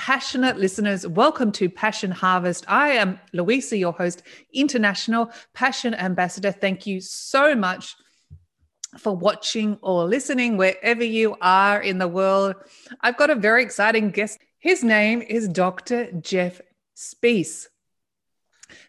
passionate listeners, welcome to Passion Harvest. I am Louisa, your host, International Passion Ambassador. Thank you so much for watching or listening wherever you are in the world. I've got a very exciting guest. His name is Dr. Jeff Spees.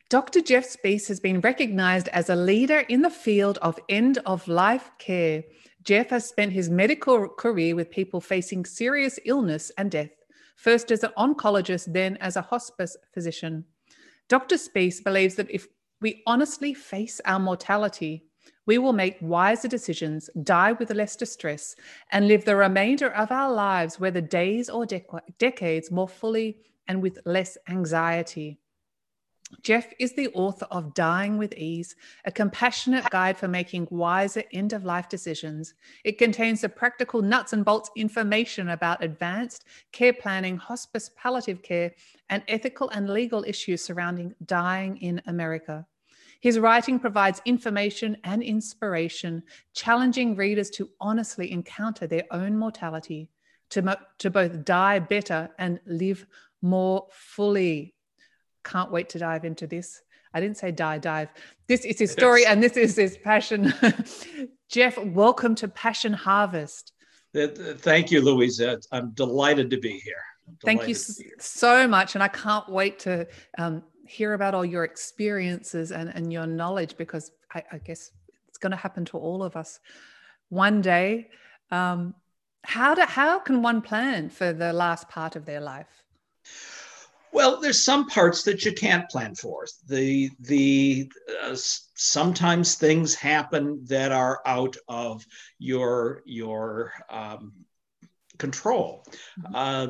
Dr. Jeff Spees has been recognized as a leader in the field of end of life care. Jeff has spent his medical career with people facing serious illness and death first as an oncologist, then as a hospice physician. Dr. Spees believes that if we honestly face our mortality, we will make wiser decisions, die with less distress, and live the remainder of our lives, whether days or decades, more fully and with less anxiety. Jeff is the author of Dying with Ease, a compassionate guide for making wiser end of life decisions. It contains the practical nuts and bolts information about advanced care planning, hospice palliative care, and ethical and legal issues surrounding dying in America. His writing provides information and inspiration, challenging readers to honestly encounter their own mortality, to, mo- to both die better and live more fully. Can't wait to dive into this. I didn't say die, dive. This is his story and this is his passion. Jeff, welcome to Passion Harvest. Thank you, Louisa. I'm delighted to be here. Thank you so much. And I can't wait to um, hear about all your experiences and, and your knowledge because I, I guess it's going to happen to all of us one day. Um, how, do, how can one plan for the last part of their life? Well, there's some parts that you can't plan for. The the uh, sometimes things happen that are out of your your um, control. Mm-hmm. Uh,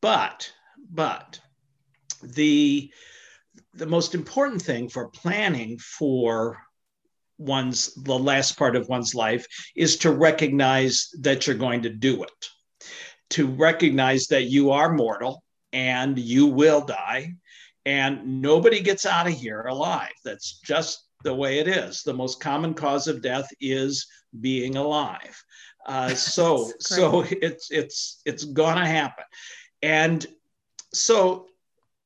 but but the the most important thing for planning for one's the last part of one's life is to recognize that you're going to do it to recognize that you are mortal and you will die. And nobody gets out of here alive. That's just the way it is. The most common cause of death is being alive. Uh, so so it's it's it's gonna happen, and so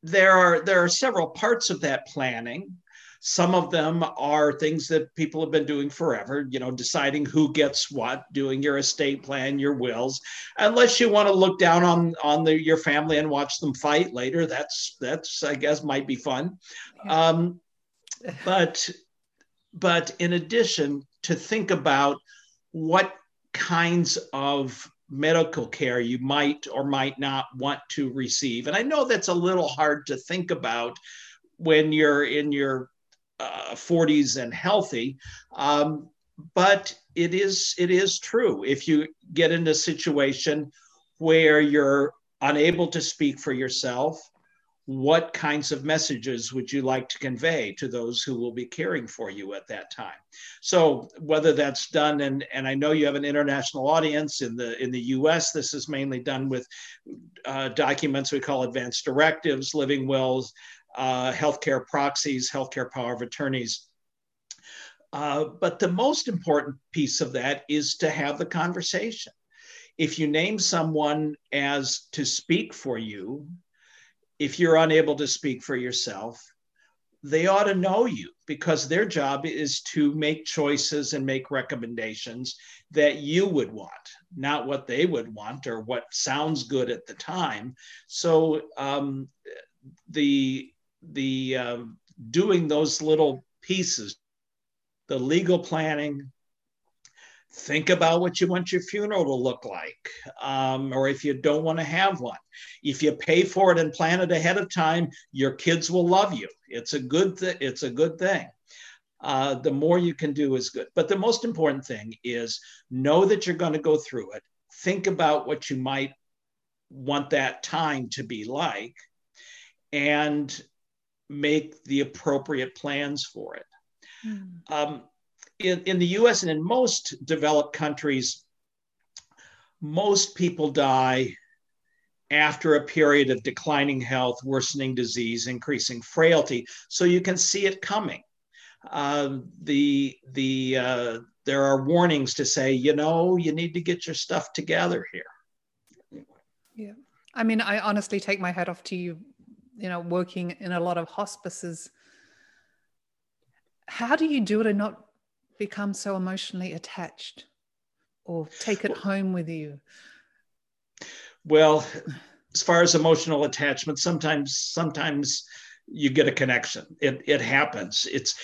there are there are several parts of that planning. Some of them are things that people have been doing forever, you know, deciding who gets what, doing your estate plan, your wills. Unless you want to look down on on the, your family and watch them fight later, that's that's I guess might be fun. Um, but but in addition, to think about what kinds of medical care you might or might not want to receive. And I know that's a little hard to think about when you're in your uh, 40s and healthy. Um, but it is it is true. If you get in a situation where you're unable to speak for yourself, what kinds of messages would you like to convey to those who will be caring for you at that time so whether that's done and and i know you have an international audience in the in the us this is mainly done with uh, documents we call advanced directives living wills uh, healthcare proxies, healthcare power of attorneys. Uh, but the most important piece of that is to have the conversation. If you name someone as to speak for you, if you're unable to speak for yourself, they ought to know you because their job is to make choices and make recommendations that you would want, not what they would want or what sounds good at the time. So um, the the um, doing those little pieces, the legal planning, think about what you want your funeral to look like um, or if you don't want to have one. If you pay for it and plan it ahead of time your kids will love you. It's a good th- it's a good thing. Uh, the more you can do is good. But the most important thing is know that you're going to go through it. Think about what you might want that time to be like. And make the appropriate plans for it. Mm. Um, in, in the US and in most developed countries, most people die after a period of declining health, worsening disease, increasing frailty. So you can see it coming. Uh, the the uh, there are warnings to say, you know, you need to get your stuff together here. Yeah, I mean, I honestly take my hat off to you. You know, working in a lot of hospices. How do you do it and not become so emotionally attached, or take it home with you? Well, as far as emotional attachment, sometimes sometimes you get a connection. It it happens. It's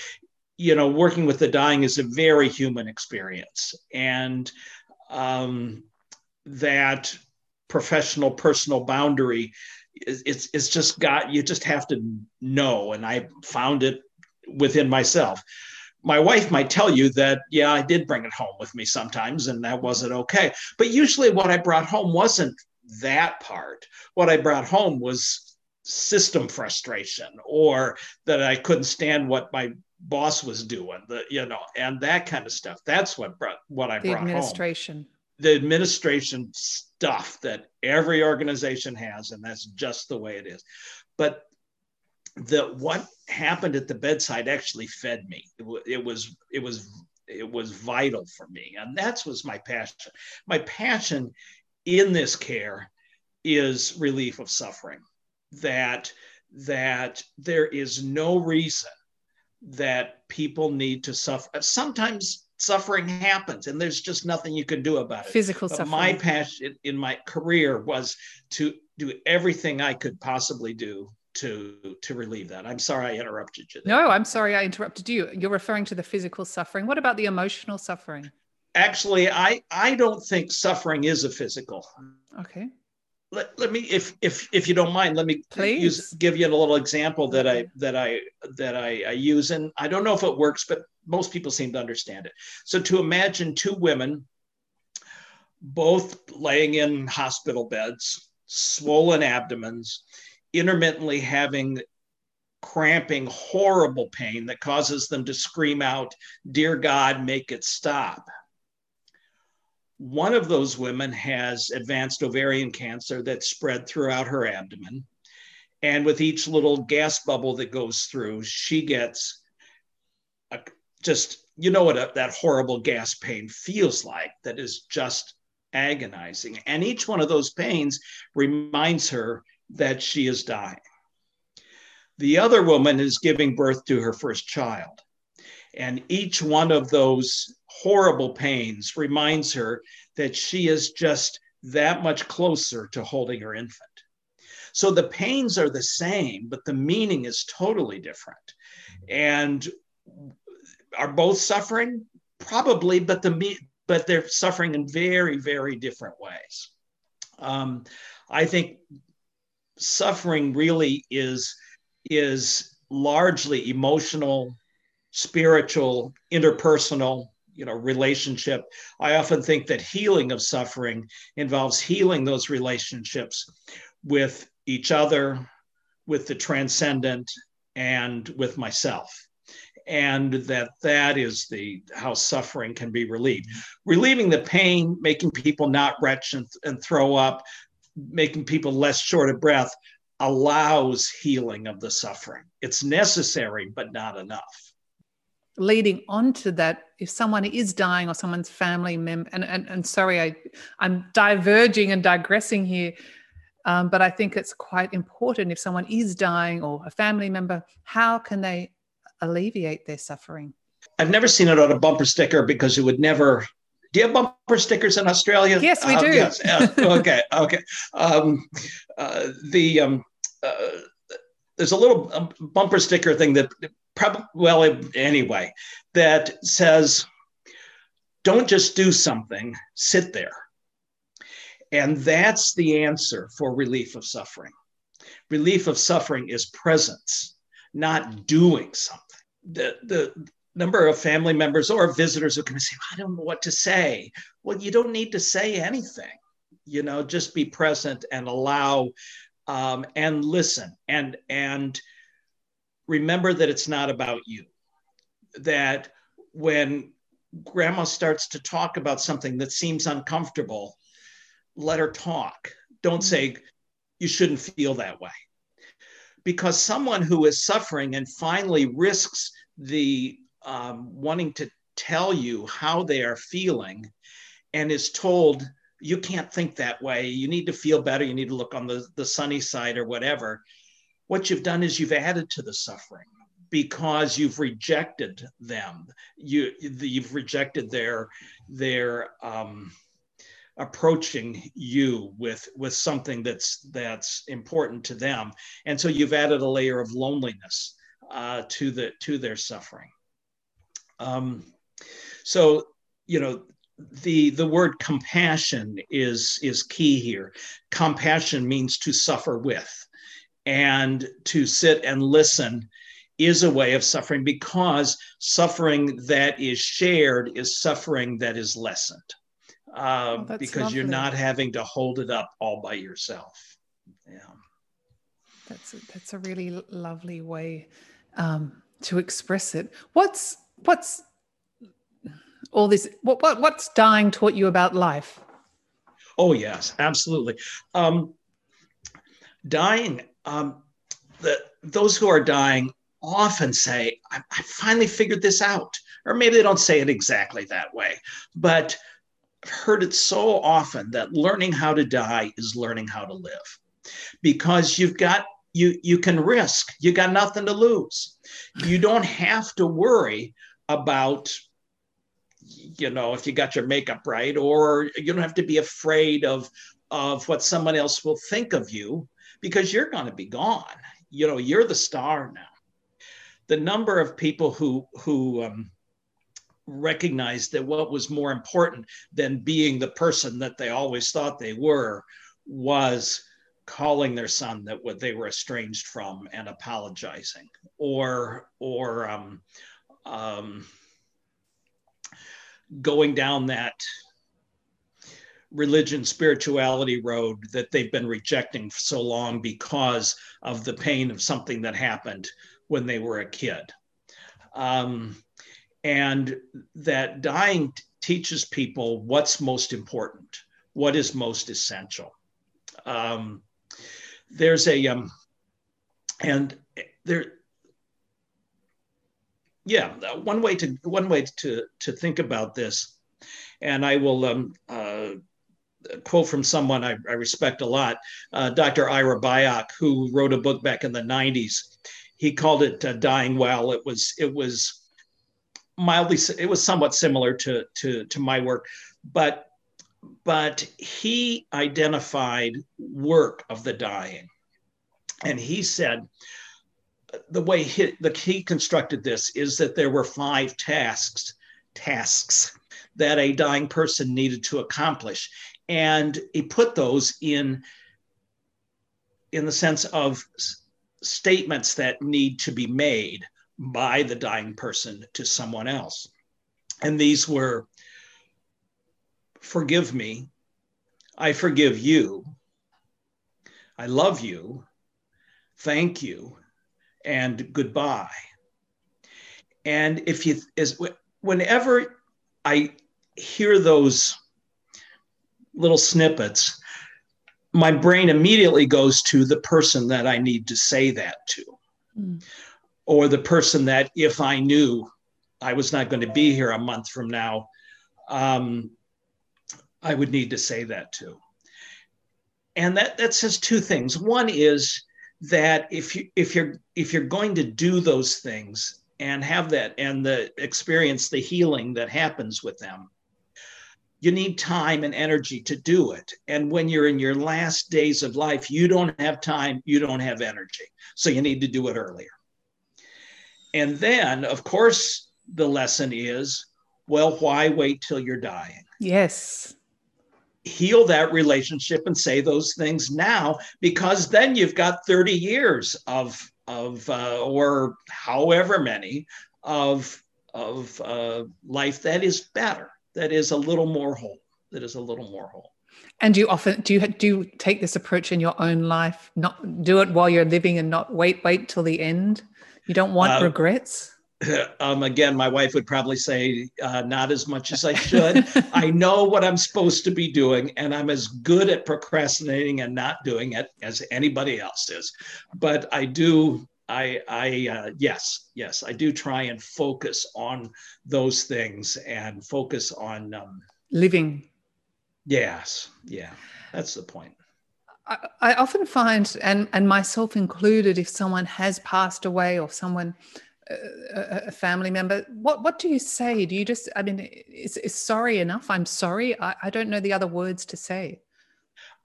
you know, working with the dying is a very human experience, and um, that professional personal boundary it's it's just got you just have to know and i found it within myself my wife might tell you that yeah i did bring it home with me sometimes and that wasn't okay but usually what i brought home wasn't that part. What I brought home was system frustration or that I couldn't stand what my boss was doing, the, you know, and that kind of stuff. That's what brought what I the brought administration. Home. The administration stuff that every organization has, and that's just the way it is. But the what happened at the bedside actually fed me. It, it was it was it was vital for me, and that was my passion. My passion in this care is relief of suffering that that there is no reason that people need to suffer sometimes suffering happens and there's just nothing you can do about it. Physical but suffering. my passion in my career was to do everything i could possibly do to to relieve that. I'm sorry i interrupted you there. no i'm sorry i interrupted you. You're referring to the physical suffering. What about the emotional suffering? Actually i i don't think suffering is a physical. Okay let, let me if if if you don't mind let me Please. use give you a little example that i that i that I, I use and i don't know if it works but most people seem to understand it so to imagine two women both laying in hospital beds swollen abdomens intermittently having cramping horrible pain that causes them to scream out dear god make it stop one of those women has advanced ovarian cancer that spread throughout her abdomen. And with each little gas bubble that goes through, she gets a, just, you know what a, that horrible gas pain feels like, that is just agonizing. And each one of those pains reminds her that she is dying. The other woman is giving birth to her first child. And each one of those horrible pains reminds her that she is just that much closer to holding her infant. So the pains are the same, but the meaning is totally different. And are both suffering? Probably, but the but they're suffering in very, very different ways. Um, I think suffering really is is largely emotional, spiritual, interpersonal, you know relationship i often think that healing of suffering involves healing those relationships with each other with the transcendent and with myself. And that that is the how suffering can be relieved. Relieving the pain making people not retch and, and throw up making people less short of breath allows healing of the suffering. It's necessary but not enough. Leading on to that if someone is dying or someone's family member and, and, and sorry I, i'm diverging and digressing here um, but i think it's quite important if someone is dying or a family member how can they alleviate their suffering? I've never seen it on a bumper sticker because it would never do you have bumper stickers in australia? Yes we uh, do. yes. okay okay. Um, uh, the um, uh, there's a little um, bumper sticker thing that probably well anyway that says don't just do something sit there. And that's the answer for relief of suffering. Relief of suffering is presence not doing something. The, the number of family members or visitors who can say i don't know what to say. Well you don't need to say anything you know just be present and allow um, and listen. And and remember that it's not about you. That when grandma starts to talk about something that seems uncomfortable let her talk. Don't say you shouldn't feel that way. Because someone who is suffering and finally risks the um, wanting to tell you how they are feeling and is told you can't think that way. You need to feel better. You need to look on the, the sunny side or whatever what you've done is you've added to the suffering because you've rejected them. You you've rejected their their um, approaching you with with something that's that's important to them. And so you've added a layer of loneliness uh, to the to their suffering. Um, so you know the the word compassion is is key here. Compassion means to suffer with and to sit and listen is a way of suffering because suffering that is shared is suffering that is lessened uh, oh, because lovely. you're not having to hold it up all by yourself. Yeah, that's a, that's a really lovely way um, to express it. What's what's all this? What, what what's dying taught you about life? Oh yes, absolutely. Um, dying. Um, those who are dying often say, I, I finally figured this out. Or maybe they don't say it exactly that way, but I've heard it so often that learning how to die is learning how to live. Because you've got you you can risk you got nothing to lose. You don't have to worry about you know if you got your makeup right or you don't have to be afraid of of what someone else will think of you because you're going to be gone. You know you're the star now. The number of people who who um, recognized that what was more important than being the person that they always thought they were was calling their son that what they were estranged from and apologizing or or um, um, going down that religion spirituality road that they've been rejecting for so long because of the pain of something that happened when they were a kid um, and that dying t- teaches people what's most important, what is most essential. Um, there's a, um, and there, yeah, one way to one way to to think about this, and I will um, uh, quote from someone I, I respect a lot, uh, Dr. Ira Byock, who wrote a book back in the '90s. He called it uh, "Dying Well." It was it was mildly it was somewhat similar to to to my work but but he identified work of the dying and he said the way he, the he constructed this is that there were five tasks tasks that a dying person needed to accomplish and he put those in in the sense of statements that need to be made by the dying person to someone else. And these were forgive me, I forgive you, I love you, thank you, and goodbye. And if you, as whenever I hear those little snippets, my brain immediately goes to the person that I need to say that to. Mm or the person that if I knew I was not going to be here a month from now, um, I would need to say that to. And that that says two things. One is that if you if you're if you're going to do those things and have that and the experience the healing that happens with them you need time and energy to do it and when you're in your last days of life you don't have time you don't have energy so you need to do it earlier and then, of course, the lesson is well, why wait till you're dying? Yes. Heal that relationship and say those things now, because then you've got 30 years of, of uh, or however many of, of uh, life that is better, that is a little more whole, that is a little more whole. And do you often do you do you take this approach in your own life? Not do it while you're living and not wait wait till the end. You don't want uh, regrets. Um, again, my wife would probably say uh, not as much as I should. I know what I'm supposed to be doing, and I'm as good at procrastinating and not doing it as anybody else is. But I do I, I, uh, yes, yes, I do try and focus on those things and focus on um, living. Yes, yeah, that's the point. I, I often find, and and myself included, if someone has passed away or someone, uh, a family member, what what do you say? Do you just, I mean, is, is sorry enough? I'm sorry. I, I don't know the other words to say.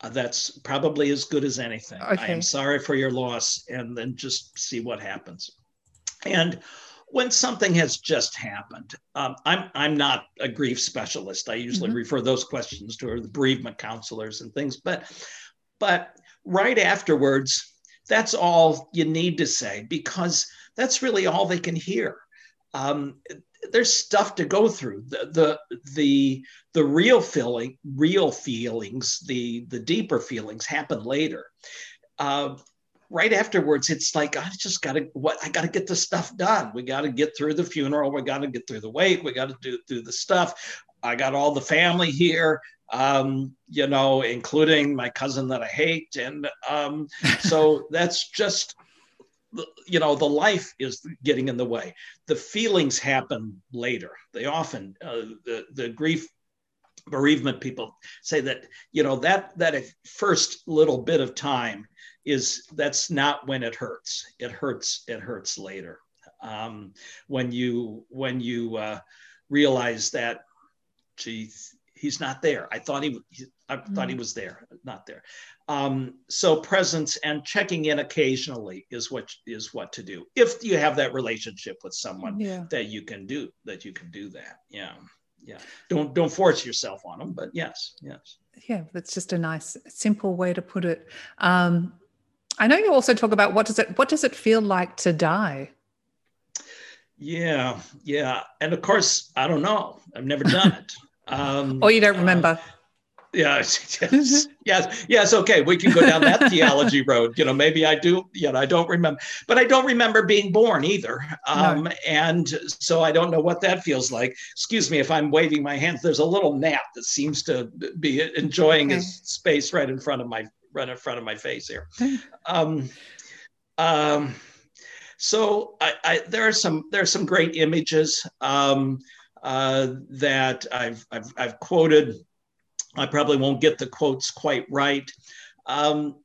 Uh, that's probably as good as anything. Okay. I am sorry for your loss, and then just see what happens. And when something has just happened, um, I'm I'm not a grief specialist. I usually mm-hmm. refer those questions to the bereavement counselors and things, but but right afterwards, that's all you need to say because that's really all they can hear. Um, there's stuff to go through. The the the, the real feeling, real feelings, the the deeper feelings happen later. Uh, right afterwards, it's like I just got to what I got to get the stuff done. We got to get through the funeral. We got to get through the wake. We got to do do the stuff. I got all the family here, um, you know, including my cousin that I hate, and um, so that's just you know the life is getting in the way. The feelings happen later. They often uh, the the grief bereavement people say that you know that that first little bit of time is that's not when it hurts. It hurts it hurts later. Um, when you when you uh, realize that geez he's not there. I thought he, he i mm-hmm. thought he mm. was there not there um, so presence and checking in occasionally is what is what to do if you have that relationship with someone yeah. that you can do that you can do that. Yeah, yeah. Don't don't force yourself on them, but yes, yes. Yeah, that's just a nice, simple way to put it. Um, I know you also talk about what does it what does it feel like to die. Yeah, yeah, and of course I don't know. I've never done it. Um, or you don't remember. Uh, Yes, yes, yes, yes. Okay, we can go down that theology road. You know, maybe I do. You know, I don't remember, but I don't remember being born either. Um, no. And so I don't know what that feels like. Excuse me if I'm waving my hands. There's a little gnat that seems to be enjoying okay. his space right in front of my right in front of my face here. Um, um, so I, I, there are some there are some great images um, uh, that I've, I've I've quoted I probably won't get the quotes quite right. Um,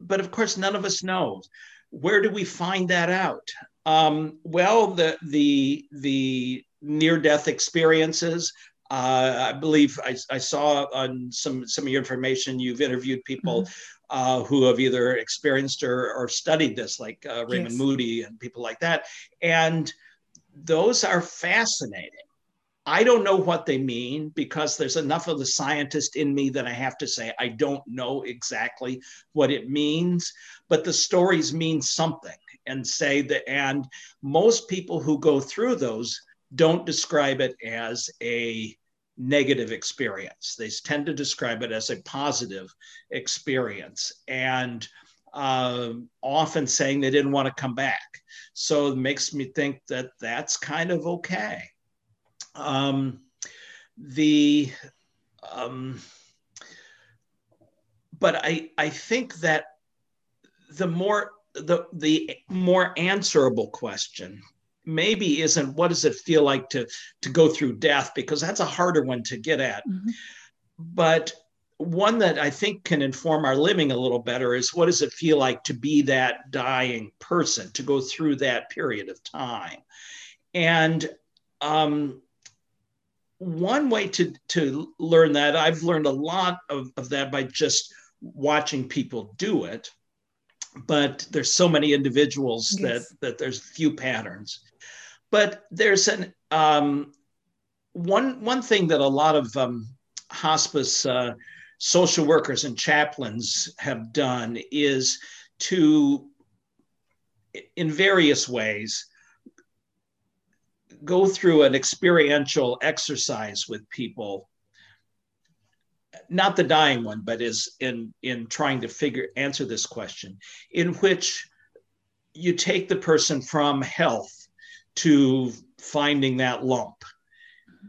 but of course, none of us know. Where do we find that out? Um, well, the the the near death experiences. Uh, I believe I, I, saw on some some of your information you've interviewed people mm-hmm. uh, who have either experienced or, or studied this, like uh, Raymond yes. Moody and people like that, and those are fascinating. I don't know what they mean because there's enough of the scientist in me that I have to say I don't know exactly what it means, but the stories mean something and say that and most people who go through those don't describe it as a negative experience. They tend to describe it as a positive experience and uh, often saying they didn't want to come back. So it makes me think that that's kind of okay. Um, the um, but I I think that the more the the more answerable question maybe isn't what does it feel like to to go through death because that's a harder one to get at mm-hmm. but one that i think can inform our living a little better is what does it feel like to be that dying person to go through that period of time and um, one way to to learn that i've learned a lot of, of that by just watching people do it but there's so many individuals yes. that that there's few patterns but there's an um, one one thing that a lot of um, hospice uh, social workers and chaplains have done is to in various ways go through an experiential exercise with people not the dying one, but is in in trying to figure answer this question, in which you take the person from health to finding that lump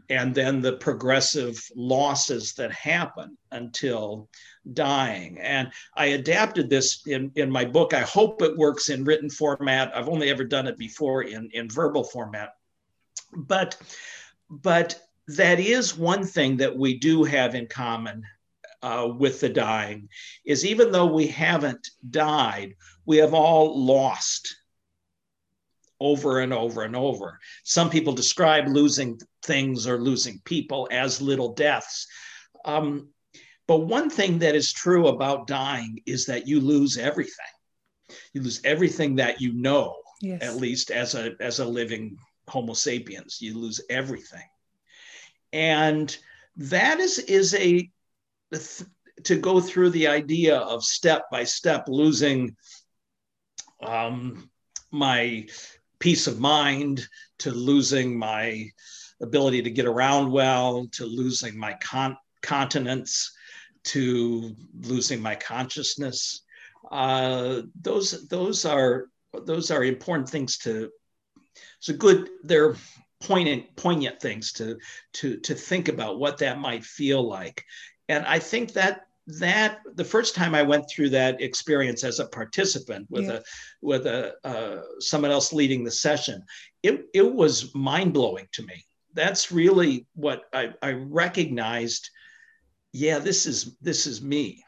and then the progressive losses that happen until dying. And I adapted this in, in my book. I hope it works in written format. I've only ever done it before in, in verbal format. But but that is one thing that we do have in common uh, with the dying is even though we haven't died, we have all lost over and over and over. Some people describe losing things or losing people as little deaths. Um, but one thing that is true about dying is that you lose everything. You lose everything that you know, yes. at least as a as a living Homo sapiens. You lose everything, and that is is a to go through the idea of step by step losing um, my peace of mind to losing my ability to get around well to losing my con- continence to losing my consciousness uh, those those are those are important things to it's a good they're poignant poignant things to to to think about what that might feel like and i think that that the first time I went through that experience as a participant with yeah. a with a uh, someone else leading the session, it it was mind blowing to me. That's really what I, I recognized. Yeah, this is this is me.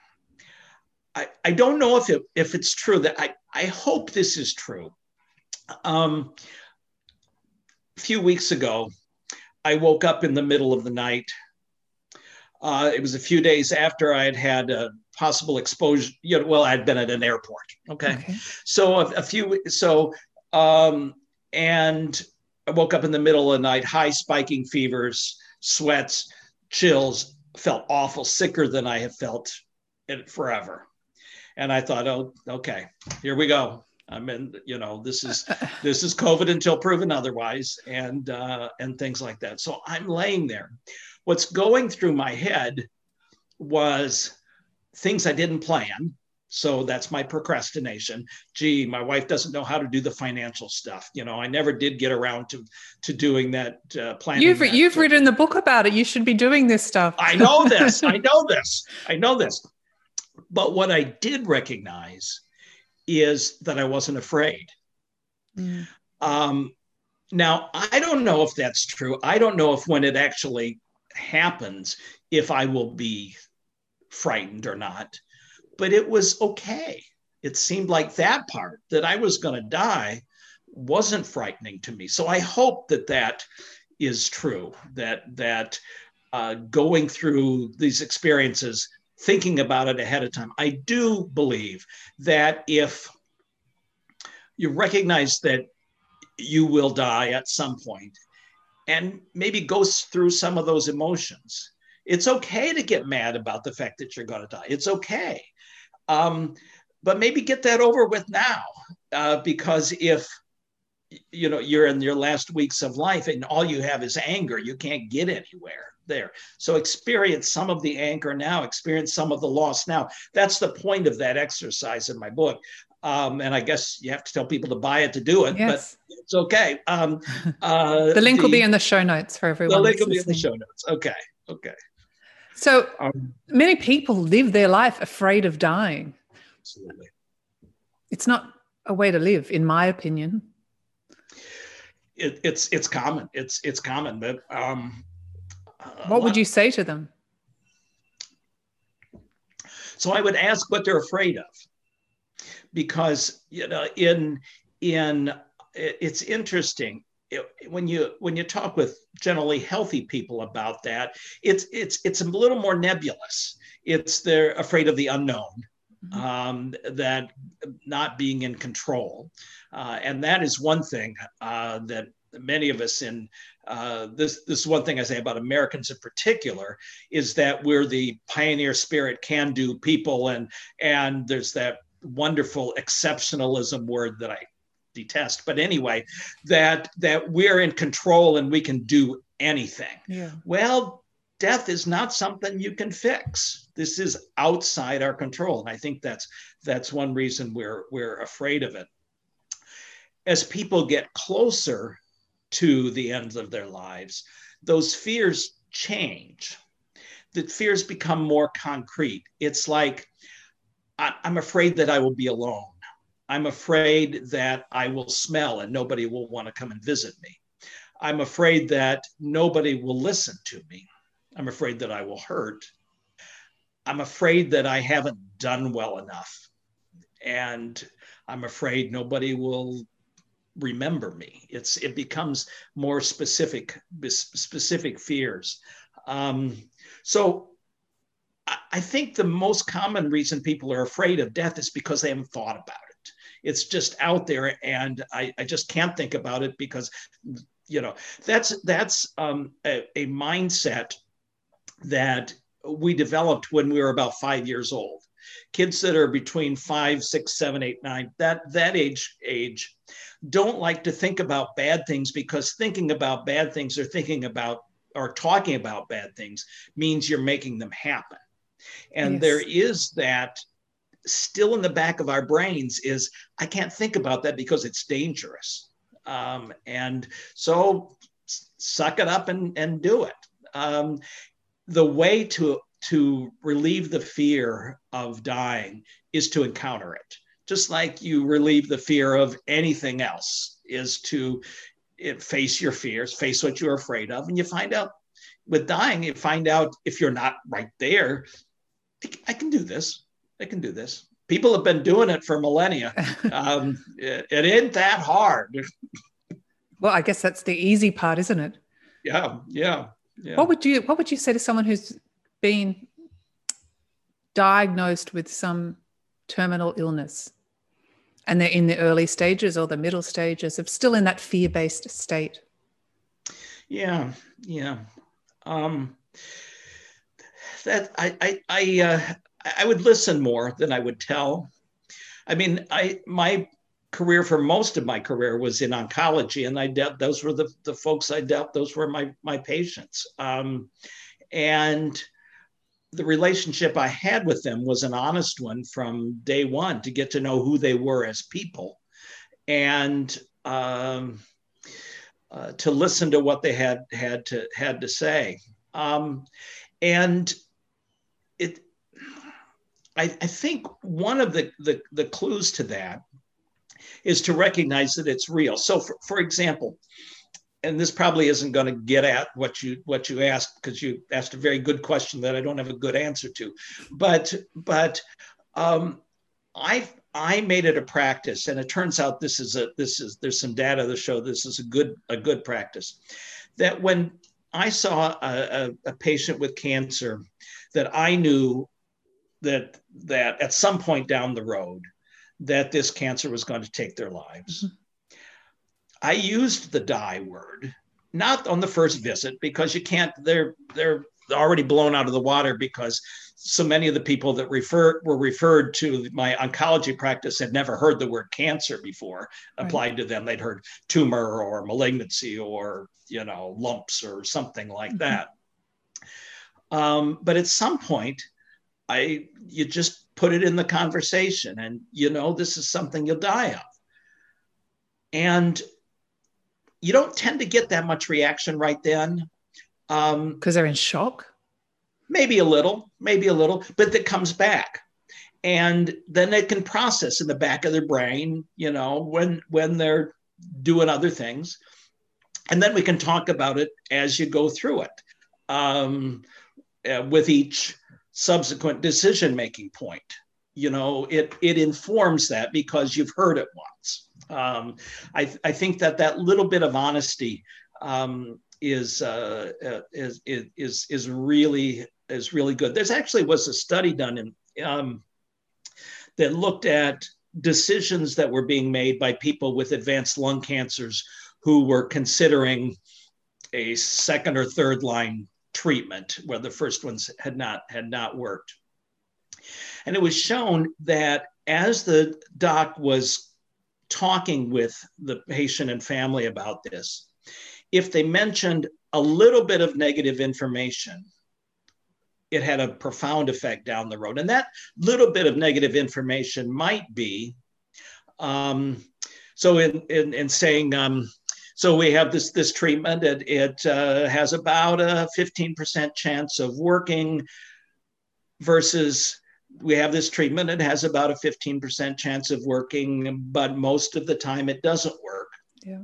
I, I don't know if it if it's true that I I hope this is true. Um, a few weeks ago, I woke up in the middle of the night uh, it was a few days after I had had a possible exposure. You know, well, I'd been at an airport. Okay, okay. so a, a, few. So um, and I woke up in the middle of the night, high spiking fevers, sweats, chills. Felt awful, sicker than I have felt it forever. And I thought, oh, okay, here we go. I'm in, you know, this is this is COVID until proven otherwise, and uh, and things like that. So I'm laying there what's going through my head was things I didn't plan. So that's my procrastination. Gee, my wife doesn't know how to do the financial stuff. You know, I never did get around to to doing that uh, planning. You've that, you've written the book about it. You should be doing this stuff. I know this. I know this. I know this. But what I did recognize is that I wasn't afraid. Mm. Um, now I don't know if that's true. I don't know if when it actually happens if I will be frightened or not. But it was okay. It seemed like that part that I was going to die wasn't frightening to me. So I hope that that is true. That that uh, going through these experiences, thinking about it ahead of time. I do believe that if you recognize that you will die at some point and maybe go through some of those emotions. It's okay to get mad about the fact that you're going to die. It's okay. Um, but maybe get that over with now, uh, because if you know you're in your last weeks of life and all you have is anger, you can't get anywhere there. So experience some of the anger now, experience some of the loss now. That's the point of that exercise in my book. Um, and I guess you have to tell people to buy it to do it, yes. but it's okay. Um, uh, the link the, will be in the show notes for everyone. The link will be in the show notes. Okay. Okay. So um, many people live their life afraid of dying. Absolutely. It's not a way to live, in my opinion. It, it's it's common. It's it's common, but um, what would you say to them? So I would ask what they're afraid of. Because you know in in it's interesting. When you when you talk with generally healthy people about that it's it's it's a little more nebulous. It's they're afraid of the unknown mm-hmm. um, that not being in control. Uh, and that is one thing uh, that many of us in uh, this this is one thing I say about Americans in particular is that we're the pioneer spirit can do people and and there's that wonderful exceptionalism word that I detest. But anyway, that that we're in control and we can do anything. Yeah. Well, death is not something you can fix. This is outside our control. And I think that's that's one reason we're we're afraid of it. As people get closer to the ends of their lives, those fears change. The fears become more concrete. It's like I'm afraid that I will be alone. I'm afraid that I will smell and nobody will want to come and visit me. I'm afraid that nobody will listen to me. I'm afraid that I will hurt. I'm afraid that I haven't done well enough. And I'm afraid nobody will remember me. It's it becomes more specific, specific fears. Um, so I think the most common reason people are afraid of death is because they haven't thought about it. It's just out there, and I, I just can't think about it because, you know, that's that's um, a, a mindset that we developed when we were about five years old. Kids that are between five, six, seven, eight, nine, that that age age, don't like to think about bad things because thinking about bad things or thinking about or talking about bad things means you're making them happen. And yes. there is that still in the back of our brains is I can't think about that because it's dangerous. Um, and so suck it up and, and do it. Um, the way to to relieve the fear of dying is to encounter it. Just like you relieve the fear of anything else is to face your fears face what you're afraid of. And you find out with dying you find out if you're not right there i can do this. I can do this. People have been doing it for millennia. Um, it, it ain't that hard. Well i guess that's the easy part isn't it? Yeah yeah yeah. What would you What would you say to someone who's been diagnosed with some terminal illness, and they're in the early stages or the middle stages of still in that fear based state? Yeah, yeah. Um, that I I I, uh, I would listen more than I would tell. I mean, I my career for most of my career was in oncology and i dealt those were the, the folks i dealt those were my my patients um, and the relationship i had with them was an honest one from day one to get to know who they were as people and um, uh, to listen to what they had had to had to say um, and it I, I think one of the, the the clues to that is to recognize that it's real. So, for, for example, and this probably isn't going to get at what you what you asked because you asked a very good question that I don't have a good answer to, but but um, I I made it a practice, and it turns out this is a this is there's some data that show this is a good a good practice. That when I saw a, a, a patient with cancer, that I knew that that at some point down the road that this cancer was going to take their lives. Mm-hmm. I used the die word, not on the first visit, because you can't, they're, they're already blown out of the water because so many of the people that refer, were referred to my oncology practice had never heard the word cancer before applied right. to them. They'd heard tumor or malignancy or, you know, lumps or something like mm-hmm. that. Um, but at some point, I you just put it in the conversation and you know this is something you'll die of and you don't tend to get that much reaction right then. Because um, they're in shock? Maybe a little maybe a little but that comes back. And then they can process in the back of their brain you know when when they're doing other things. And then we can talk about it as you go through it um, uh, with each subsequent decision making point you know it it informs that because you've heard it once um, I, I think that that little bit of honesty um, is, uh, uh is is is really is really good there's actually was a study done in um, that looked at decisions that were being made by people with advanced lung cancers who were considering a second or third line treatment where the first ones had not had not worked. And it was shown that as the doc was talking with the patient and family about this, if they mentioned a little bit of negative information, it had a profound effect down the road. And that little bit of negative information might be um, so in, in, in saying, um, so we have this this treatment. It, it uh, has about a 15% chance of working versus we have this treatment. It has about a 15% chance of working, but most of the time it doesn't work. Yeah.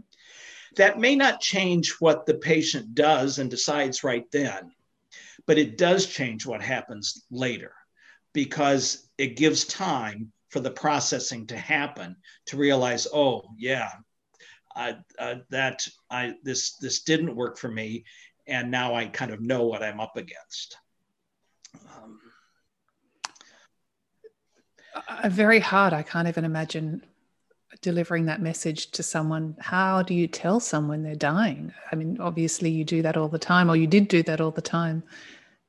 That may not change what the patient does and decides right then, but it does change what happens later because it gives time for the processing to happen to realize, oh yeah, I, uh, that I this this didn't work for me, and now I kind of know what I'm up against. Um, uh, very hard. I can't even imagine delivering that message to someone. How do you tell someone they're dying? I mean, obviously you do that all the time, or you did do that all the time.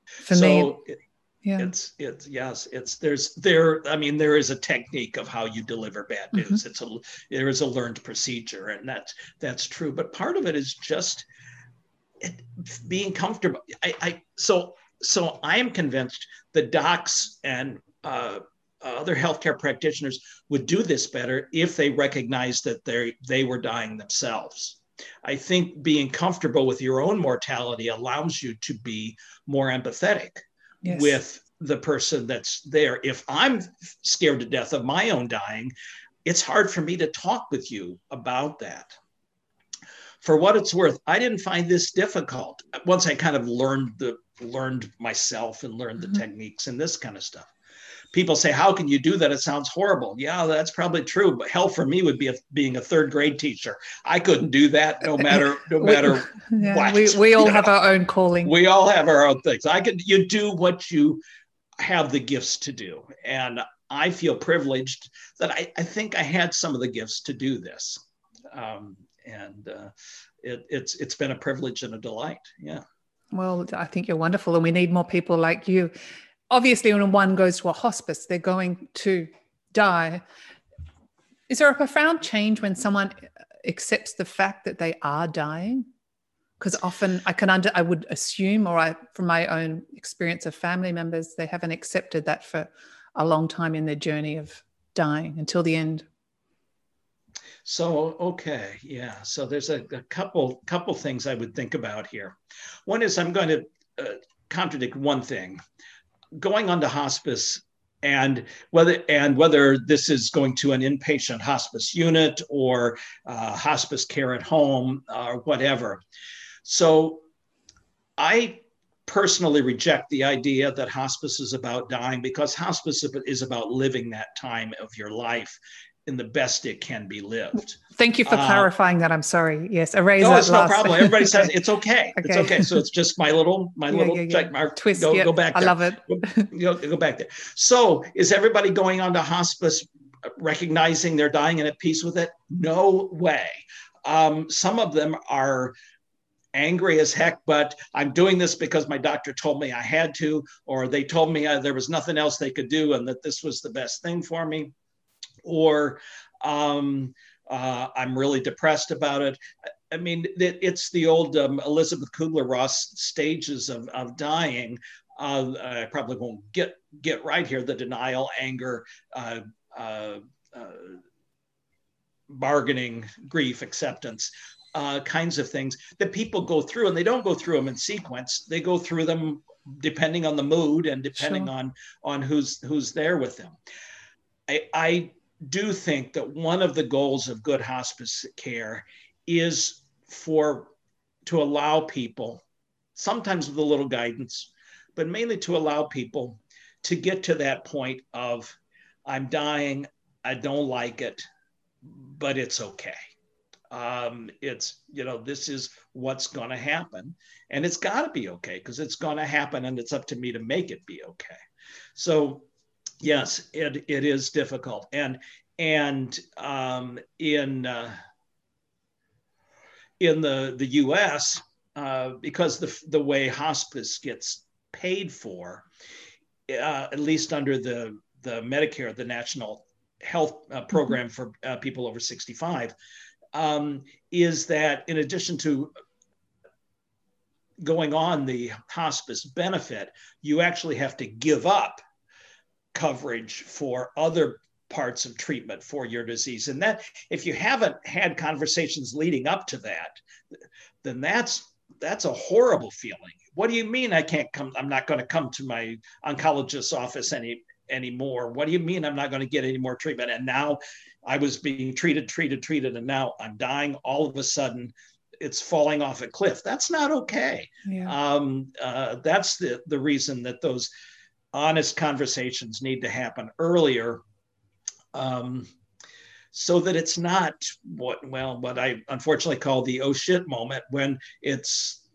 For so me, it, yeah. it's it's yes, it's there's there. I mean, there is a technique of how you deliver bad mm-hmm. news. Mm-hmm. It's a there is a learned procedure, and that's that's true. But part of it is just it, being comfortable. I, I so so I am convinced the docs and uh, other healthcare practitioners would do this better if they recognized that they they were dying themselves. I think being comfortable with your own mortality allows you to be more empathetic yes. with the person that's there. If I'm scared to death of my own dying, it's hard for me to talk with you about that. For what it's worth, I didn't find this difficult once I kind of learned the learned myself and learned the mm-hmm. techniques and this kind of stuff people say, How can you do that? It sounds horrible. Yeah, that's probably true. But hell for me would be a, being a third grade teacher. I couldn't do that no matter no matter we, yeah, what. We, we all have know? our own calling. We all have our own things. I can, you do what you have the gifts to do. And I feel privileged that I, I think I had some of the gifts to do this. Um, and uh, it, it's it's been a privilege and a delight. Yeah. Well, I think you're wonderful, and we need more people like you obviously when one goes to a hospice they're going to die. Is there a profound change when someone accepts the fact that they are dying? Because often i can under i would assume or i from my own experience of family members they haven't accepted that for a long time in their journey of dying until the end. So okay yeah. So there's a, a couple couple things i would think about here. One is i'm going to uh, contradict one thing going on to hospice and whether and whether this is going to an inpatient hospice unit or uh, hospice care at home or whatever. So I personally reject the idea that hospice is about dying because hospice is about living that time of your life in the best it can be lived. Thank you for uh, clarifying that. I'm sorry. Yes, erase no, it's no problem. Everybody says it's okay. okay. It's okay. So it's just my little my yeah, little yeah, yeah. check mark. Twist. Go, yep. go back. There. I love it. go, go back there. So is everybody going on to hospice recognizing they're dying and at peace with it? No way. Um, some of them are angry as heck, but I'm doing this because my doctor told me I had to, or they told me uh, there was nothing else they could do and that this was the best thing for me or um, uh, I'm really depressed about it. I mean, it, it's the old um, Elisabeth Kubler Ross stages of, of dying. Uh, I probably won't get get right here. The denial, anger, uh, uh, uh bargaining, grief, acceptance. Uh, kinds of things that people go through, and they don't go through them in sequence. They go through them depending on the mood and depending sure. on on who's who's there with them. I, I do think that one of the goals of good hospice care is for to allow people, sometimes with a little guidance, but mainly to allow people to get to that point of I'm dying, I don't like it, but it's okay. Um, it's you know this is what's going to happen, and it's got to be okay because it's going to happen, and it's up to me to make it be okay. So yes, it, it is difficult. And and um, in uh, in the the U.S. Uh, because the the way hospice gets paid for, uh, at least under the the Medicare, the National Health uh, Program for uh, people over 65, um, is that in addition to going on the hospice benefit, you actually have to give up coverage for other parts of treatment for your disease. And that if you haven't had conversations leading up to that, then that's that's a horrible feeling. What do you mean I can't come? I'm not going to come to my oncologist's office any anymore. What do you mean I'm not going to get any more treatment? And now I was being treated, treated, treated, and now I'm dying. All of a sudden, it's falling off a cliff. That's not okay. Yeah. Um, uh, that's the the reason that those honest conversations need to happen earlier. Um, so that it's not what well what I unfortunately call the oh shit moment when it's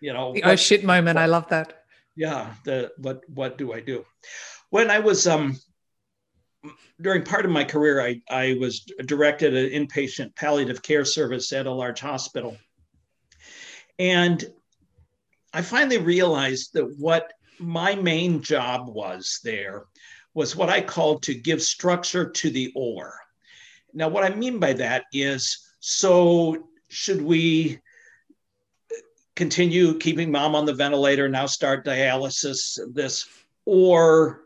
you know the what, oh shit moment. What, I love that. Yeah, the what what do I do? When I was um during part of my career, I, I was directed an inpatient palliative care service at a large hospital. And I finally realized that what my main job was there was what I called to give structure to the or. Now, what I mean by that is so should we continue keeping mom on the ventilator, now start dialysis, this, or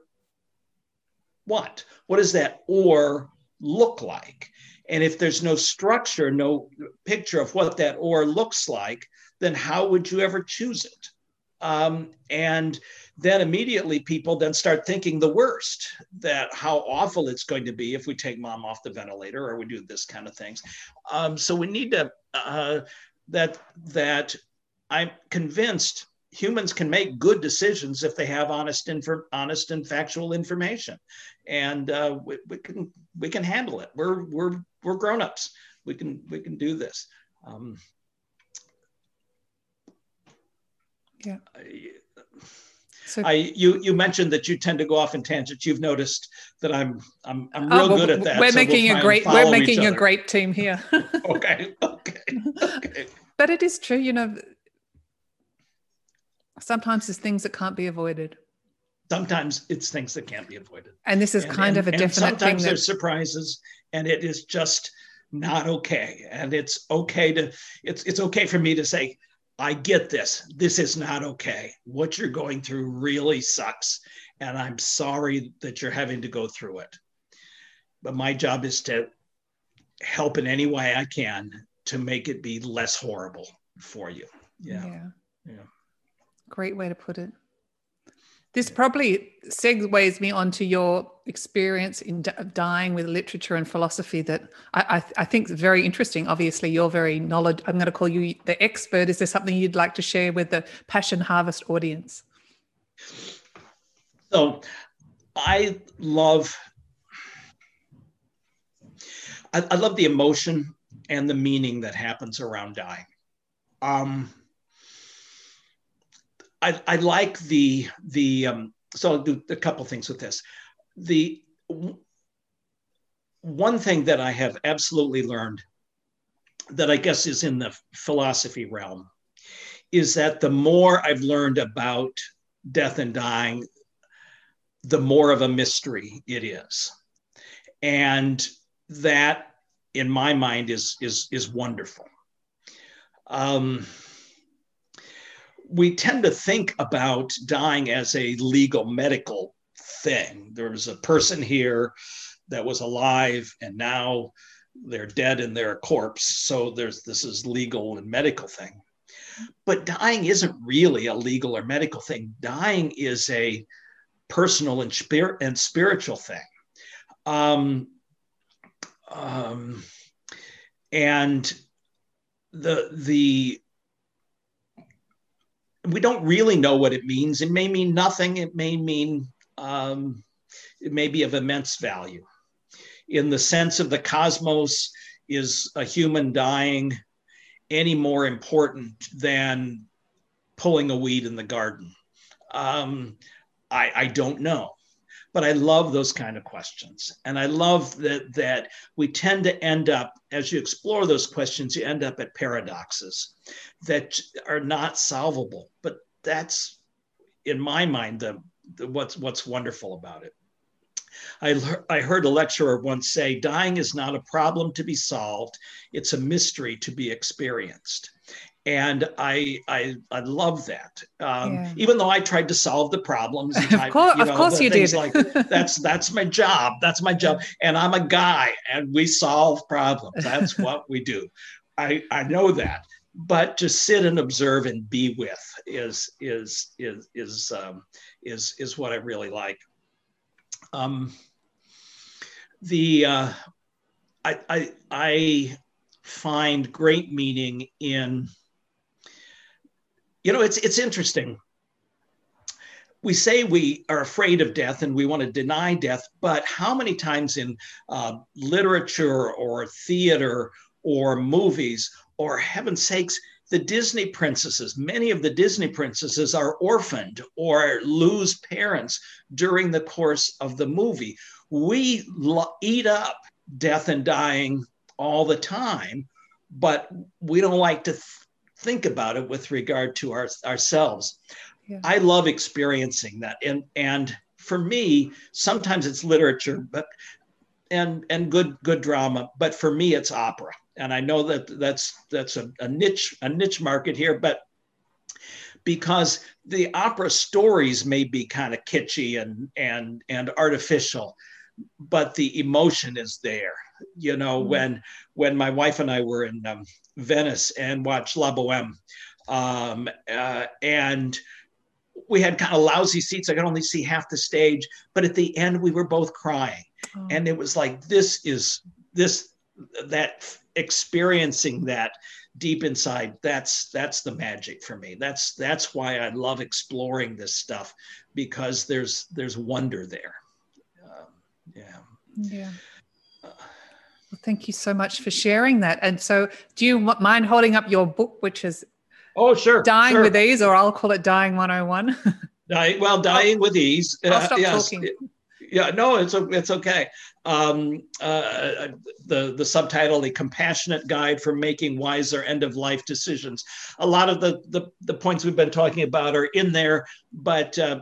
what? What does that or look like? And if there's no structure, no picture of what that or looks like, then how would you ever choose it? Um, and then immediately people then start thinking the worst that how awful it's going to be if we take mom off the ventilator or we do this kind of things. Um, so we need to uh, that that I'm convinced humans can make good decisions if they have honest infor- honest and factual information. And uh, we, we, can we can handle it. We're we're we're grown-ups. We can we can do this. Um, yeah I, so, I you you mentioned that you tend to go off in tangents. You've noticed that I'm I'm I'm oh, real oh, well, good at that. We're so making we'll a great we're making a great team here. okay, okay, okay. But it is true, you know. Sometimes there's things that can't be avoided. Sometimes it's things that can't be avoided. And this is and, kind and, of a definite sometimes thing. Sometimes there's surprises, and it is just not okay. And it's okay to it's it's okay for me to say, I get this. This is not okay. What you're going through really sucks. And I'm sorry that you're having to go through it. But my job is to help in any way I can to make it be less horrible for you. Yeah. Yeah. yeah. Great way to put it. This probably segues me onto your experience in dying with literature and philosophy that I, I, I, think is very interesting. Obviously, you're very knowledge. I'm going to call you the expert. Is there something you'd like to share with the Passion Harvest audience? So, I love, I, I love the emotion and the meaning that happens around dying. Um, I, I like the the um, so I'll do a couple things with this. The one thing that I have absolutely learned that I guess is in the philosophy realm is that the more I've learned about death and dying, the more of a mystery it is. And that in my mind is is is wonderful. Um, we tend to think about dying as a legal medical thing. There was a person here that was alive and now they're dead and they're a corpse. So there's this is legal and medical thing. But dying isn't really a legal or medical thing. Dying is a personal and spirit and spiritual thing. Um, um, and the the we don't really know what it means. It may mean nothing. It may mean um, it may be of immense value. In the sense of the cosmos, is a human dying any more important than pulling a weed in the garden? Um, I, I don't know but I love those kind of questions. And I love that that we tend to end up, as you explore those questions, you end up at paradoxes that are not solvable. But that's, in my mind, the, the what's what's wonderful about it. I, I heard a lecturer once say, dying is not a problem to be solved, it's a mystery to be experienced. And I, I, I love that. Um, yeah. Even though I tried to solve the problems, of type, course, you, know, of course you did. Like, that's that's my job. That's my job. And I'm a guy, and we solve problems. That's what we do. I, I know that but to sit and observe and be with is is is is um, is is what I really like. Um, the uh, I, I I find great meaning in you know it's it's interesting. We say we are afraid of death and we want to deny death, but how many times in uh, literature or theater or movies or heaven's sakes, the Disney princesses, many of the Disney princesses are orphaned or lose parents during the course of the movie. We lo- eat up death and dying all the time, but we don't like to th- think about it with regard to our, ourselves. Yeah. I love experiencing that. And, and for me, sometimes it's literature, but and and good good drama, but for me it's opera and I know that that's that's a, a niche a niche market here, but because the opera stories may be kind of kitschy and and and artificial, but the emotion is there. You know, mm-hmm. when when my wife and I were in um, Venice and watched La Boheme, um, uh, and we had kind of lousy seats. I could only see half the stage, but at the end we were both crying, oh. and it was like this is this that experiencing that deep inside that's that's the magic for me that's that's why i love exploring this stuff because there's there's wonder there yeah. Yeah. Well, thank you so much for sharing that. And so do you mind holding up your book which is oh sure dying sure. with ease or i'll call it dying 101 Die, well dying with ease I'll uh, stop uh, yes. talking. Yeah no it's it's okay. Um, uh, the the subtitle the compassionate guide for making wiser end of life decisions. A lot of the, the the points we've been talking about are in there but uh,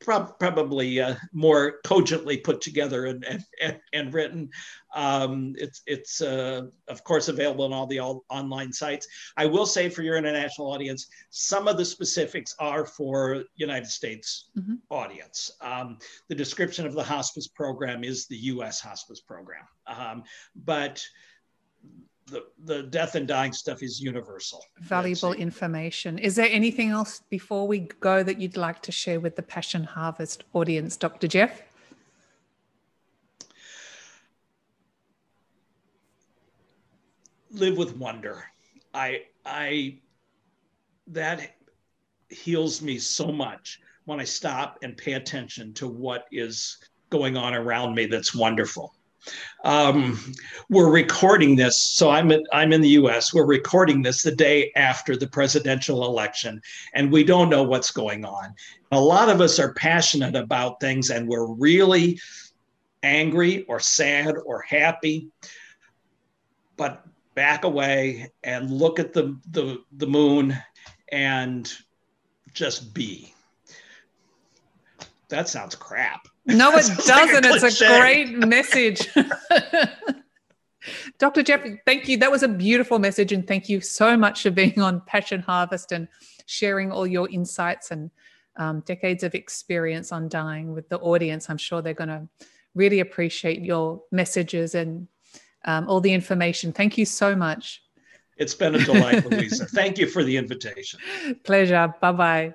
prob- probably uh, more cogently put together and, and, and written. Um, it's, it's uh, of course, available on all the all online sites. I will say for your international audience, some of the specifics are for United States mm-hmm. audience. Um, the description of the hospice program is the US hospice program. Um, but the, the death and dying stuff is universal. Valuable information. Is there anything else before we go that you'd like to share with the Passion Harvest audience, Dr. Jeff? Live with wonder. I I that heals me so much when I stop and pay attention to what is going on around me that's wonderful um, we're recording this, so I'm in, I'm in the U.S. We're recording this the day after the presidential election, and we don't know what's going on. A lot of us are passionate about things, and we're really angry or sad or happy. But back away and look at the the, the moon and just be. That sounds crap. No, it doesn't. Like a it's a great message. Dr. Jeff, thank you. That was a beautiful message. And thank you so much for being on Passion Harvest and sharing all your insights and um, decades of experience on dying with the audience. I'm sure they're going to really appreciate your messages and um, all the information. Thank you so much. It's been a delight, Louisa. Thank you for the invitation. Pleasure. Bye bye.